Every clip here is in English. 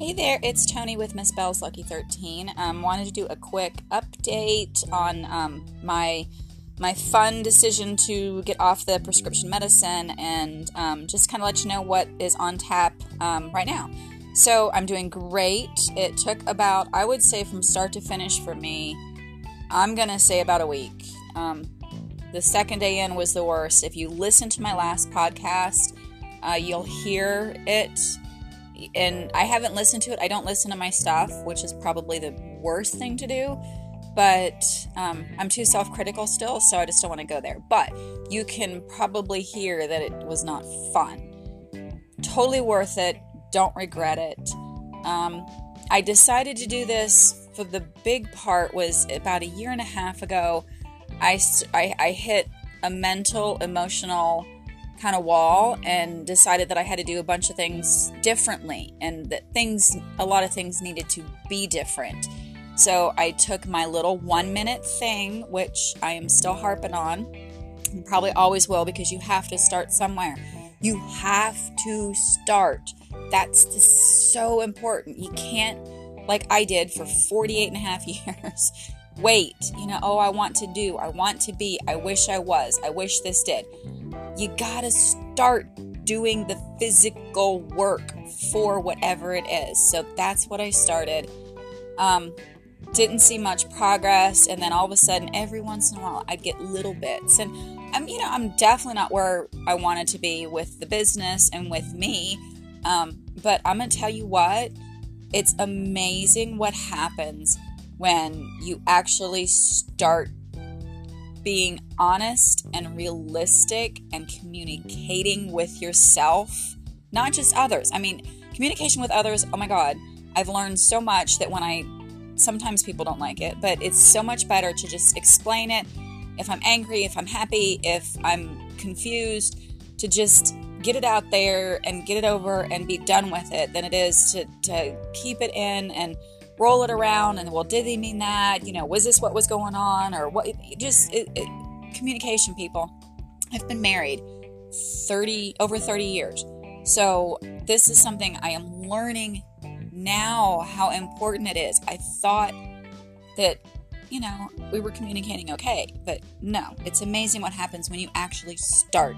Hey there, it's Tony with Miss Bell's Lucky 13. Um, wanted to do a quick update on um, my my fun decision to get off the prescription medicine and um, just kind of let you know what is on tap um, right now. So I'm doing great. It took about, I would say, from start to finish for me. I'm gonna say about a week. Um, the second day in was the worst. If you listen to my last podcast, uh, you'll hear it and I haven't listened to it. I don't listen to my stuff, which is probably the worst thing to do. But um, I'm too self critical still, so I just don't want to go there. But you can probably hear that it was not fun. Totally worth it. Don't regret it. Um, I decided to do this for the big part was about a year and a half ago. I, I, I hit a mental, emotional, kind of wall and decided that I had to do a bunch of things differently and that things, a lot of things needed to be different. So I took my little one minute thing, which I am still harping on, and probably always will because you have to start somewhere. You have to start. That's so important. You can't, like I did for 48 and a half years, wait, you know, oh, I want to do, I want to be, I wish I was, I wish this did you gotta start doing the physical work for whatever it is. So that's what I started. Um, didn't see much progress, and then all of a sudden, every once in a while, I'd get little bits. And I'm, you know, I'm definitely not where I wanted to be with the business and with me. Um, but I'm gonna tell you what, it's amazing what happens when you actually start being honest and realistic and communicating with yourself, not just others. I mean, communication with others, oh my God, I've learned so much that when I sometimes people don't like it, but it's so much better to just explain it. If I'm angry, if I'm happy, if I'm confused, to just get it out there and get it over and be done with it than it is to, to keep it in and roll it around and well did they mean that? You know was this what was going on? Or what just it, it, communication people i've been married 30 over 30 years. So this is something i am learning now how important it is. I thought that you know we were communicating okay but no. It's amazing what happens when you actually start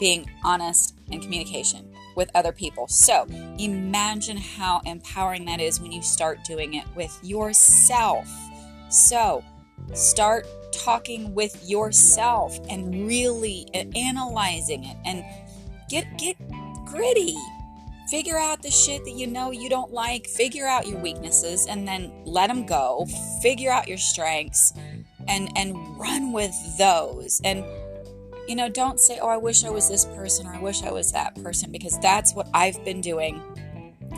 being honest and communication with other people. So imagine how empowering that is when you start doing it with yourself. So start talking with yourself and really analyzing it and get get gritty. Figure out the shit that you know you don't like, figure out your weaknesses and then let them go. Figure out your strengths and and run with those. And you know, don't say, oh, I wish I was this person or I wish I was that person because that's what I've been doing.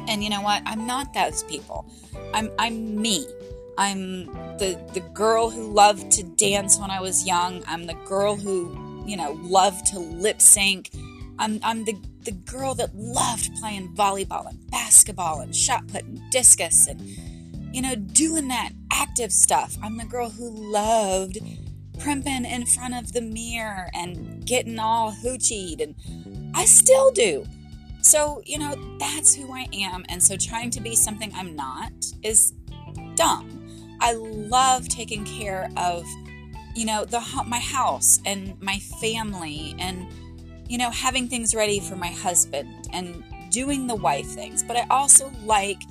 And you know what? I'm not those people. I'm I'm me. I'm the the girl who loved to dance when I was young. I'm the girl who, you know, loved to lip sync. I'm I'm the the girl that loved playing volleyball and basketball and shot put and discus and you know, doing that active stuff. I'm the girl who loved primping in front of the mirror and getting all hoochied, and I still do. So, you know, that's who I am. And so trying to be something I'm not is dumb. I love taking care of, you know, the my house and my family and you know, having things ready for my husband and doing the wife things. But I also like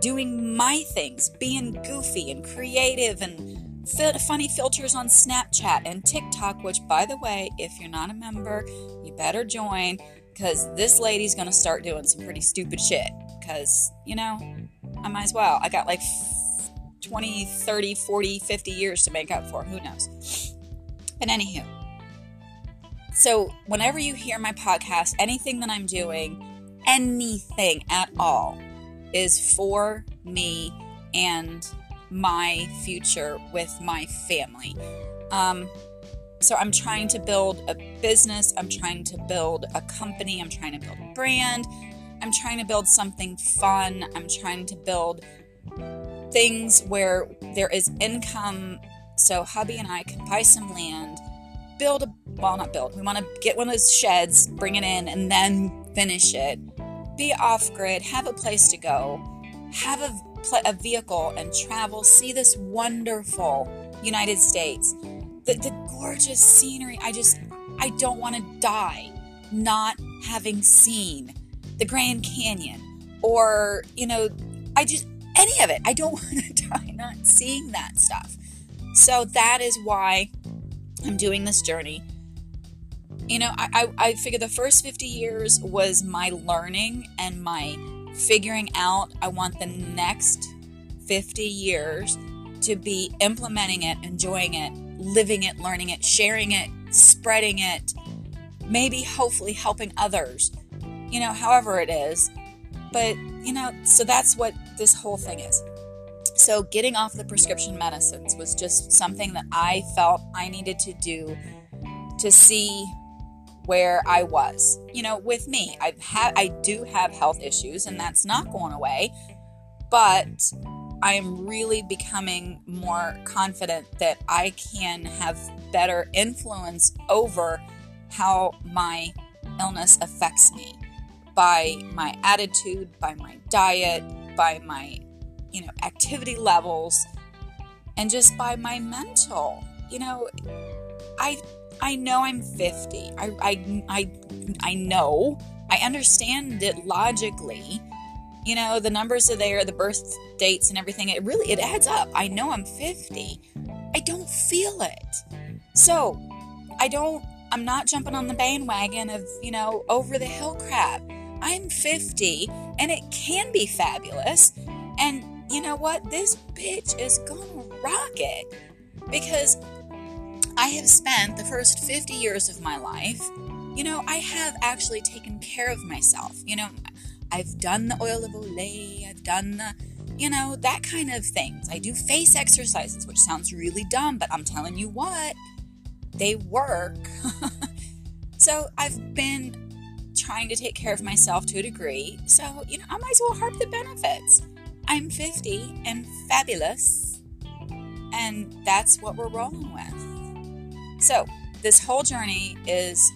doing my things, being goofy and creative and funny filters on Snapchat and TikTok, which, by the way, if you're not a member, you better join because this lady's going to start doing some pretty stupid shit. Because, you know, I might as well. I got like 20, 30, 40, 50 years to make up for. Who knows? But, anywho, so whenever you hear my podcast, anything that I'm doing, anything at all, is for me and my future with my family. Um, so I'm trying to build a business, I'm trying to build a company, I'm trying to build a brand, I'm trying to build something fun, I'm trying to build things where there is income. So hubby and I can buy some land, build a well not build. We want to get one of those sheds, bring it in and then finish it. Be off grid, have a place to go, have a, a vehicle and travel, see this wonderful United States, the, the gorgeous scenery. I just, I don't want to die not having seen the Grand Canyon or, you know, I just, any of it. I don't want to die not seeing that stuff. So that is why I'm doing this journey. You know, I, I, I figure the first 50 years was my learning and my figuring out. I want the next 50 years to be implementing it, enjoying it, living it, learning it, sharing it, spreading it, maybe hopefully helping others, you know, however it is. But, you know, so that's what this whole thing is. So, getting off the prescription medicines was just something that I felt I needed to do to see where I was. You know, with me, I've had I do have health issues and that's not going away, but I am really becoming more confident that I can have better influence over how my illness affects me by my attitude, by my diet, by my you know activity levels and just by my mental. You know, I I know I'm 50. I I I I know. I understand it logically. You know the numbers are there the birth dates and everything. It really it adds up. I know i'm 50 i don't feel it. So i don't i'm not jumping on the bandwagon of you know over the hill crap. I'm 50 and it can be fabulous. And you know what? This bitch is gonna rock it. Because i have spent the first 50 years of my life you know i have actually taken care of myself you know I've done the oil of Olay, I've done the, you know, that kind of things. I do face exercises, which sounds really dumb, but I'm telling you what, they work. so I've been trying to take care of myself to a degree. So, you know, I might as well harp the benefits. I'm 50 and fabulous, and that's what we're rolling with. So, this whole journey is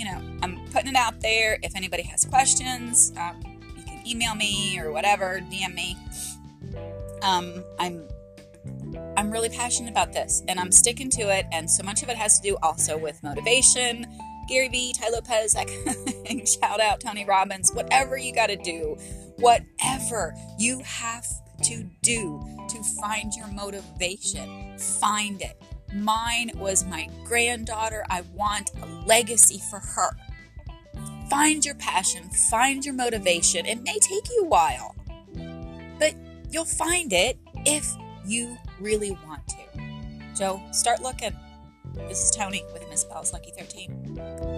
you know, I'm putting it out there. If anybody has questions, um, you can email me or whatever, DM me. Um, I'm I'm really passionate about this, and I'm sticking to it. And so much of it has to do also with motivation. Gary Vee, Tai Lopez, that kind of thing. Shout out Tony Robbins. Whatever you got to do, whatever you have to do to find your motivation, find it. Mine was my granddaughter. I want a legacy for her. Find your passion, find your motivation. It may take you a while, but you'll find it if you really want to. So start looking. This is Tony with Miss Bell's Lucky 13.